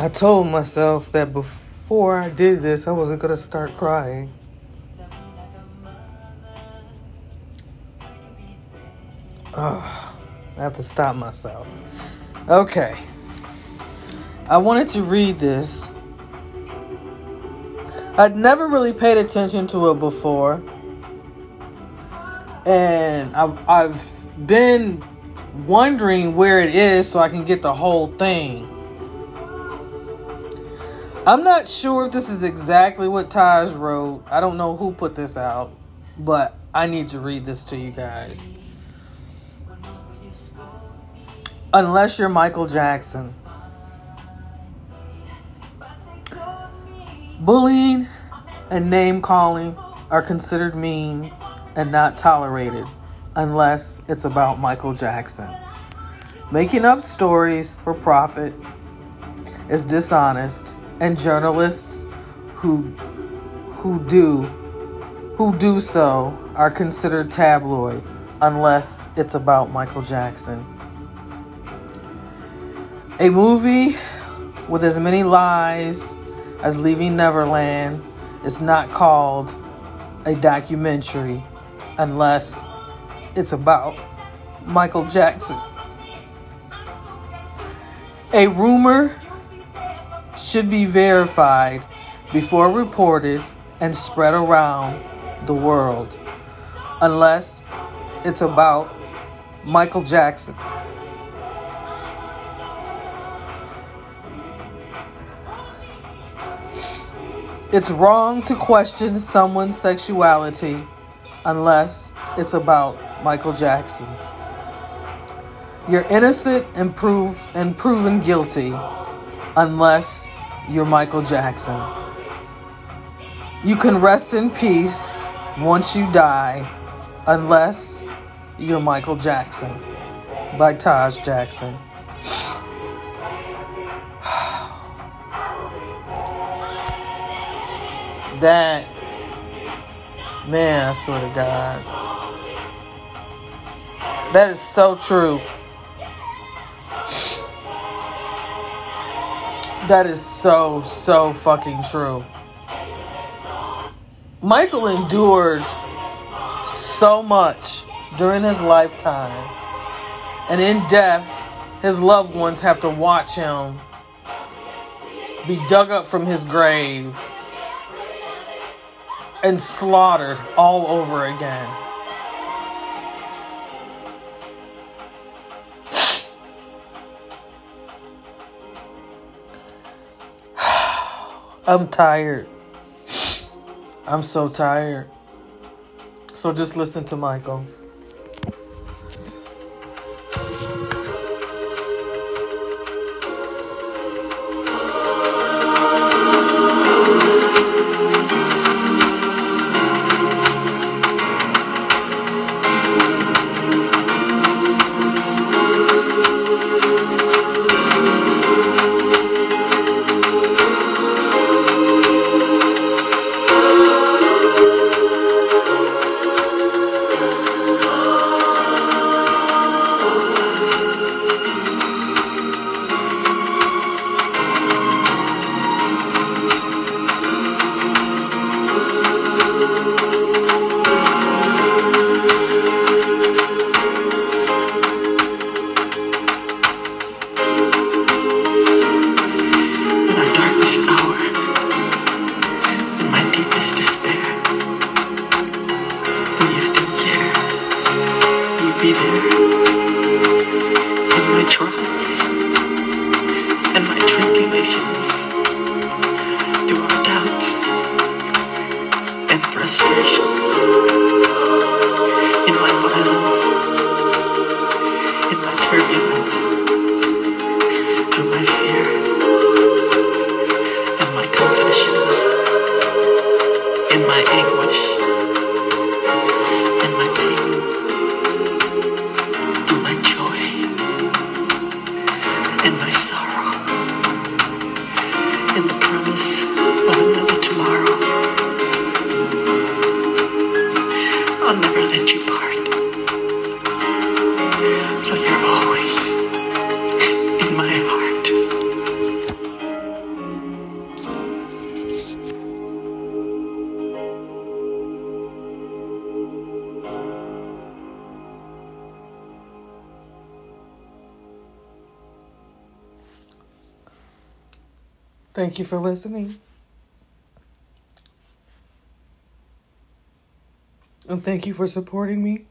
I told myself that before I did this, I wasn't gonna start crying. Ugh, I have to stop myself. Okay. I wanted to read this. I'd never really paid attention to it before. And I've, I've been wondering where it is so I can get the whole thing. I'm not sure if this is exactly what Taj wrote. I don't know who put this out, but I need to read this to you guys. Unless you're Michael Jackson. Bullying and name calling are considered mean and not tolerated unless it's about Michael Jackson. Making up stories for profit is dishonest and journalists who who do who do so are considered tabloid unless it's about Michael Jackson. A movie with as many lies as Leaving Neverland is not called a documentary unless it's about Michael Jackson. A rumor should be verified before reported and spread around the world, unless it's about Michael Jackson. It's wrong to question someone's sexuality unless it's about Michael Jackson. You're innocent and, prove, and proven guilty unless you're Michael Jackson. You can rest in peace once you die unless you're Michael Jackson by Taj Jackson. that man, I swear to God. That is so true. That is so, so fucking true. Michael endured so much during his lifetime. And in death, his loved ones have to watch him be dug up from his grave and slaughtered all over again. I'm tired. I'm so tired. So just listen to Michael. In my tribulations, through our doubts and frustrations, in my pain. Thank you for listening. And thank you for supporting me.